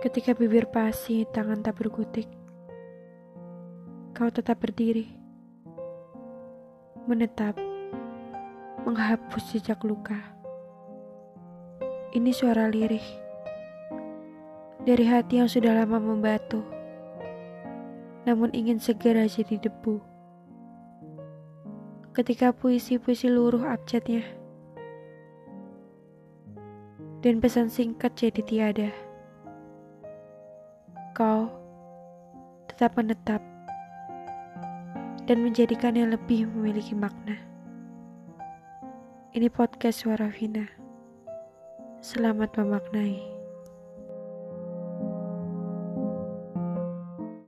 Ketika bibir pasi, tangan tak berkutik, kau tetap berdiri, menetap, menghapus jejak luka. Ini suara lirih. Dari hati yang sudah lama membatu, namun ingin segera jadi debu. Ketika puisi-puisi luruh abjadnya, dan pesan singkat jadi tiada kau tetap menetap dan menjadikannya lebih memiliki makna. Ini podcast Suara Vina. Selamat memaknai.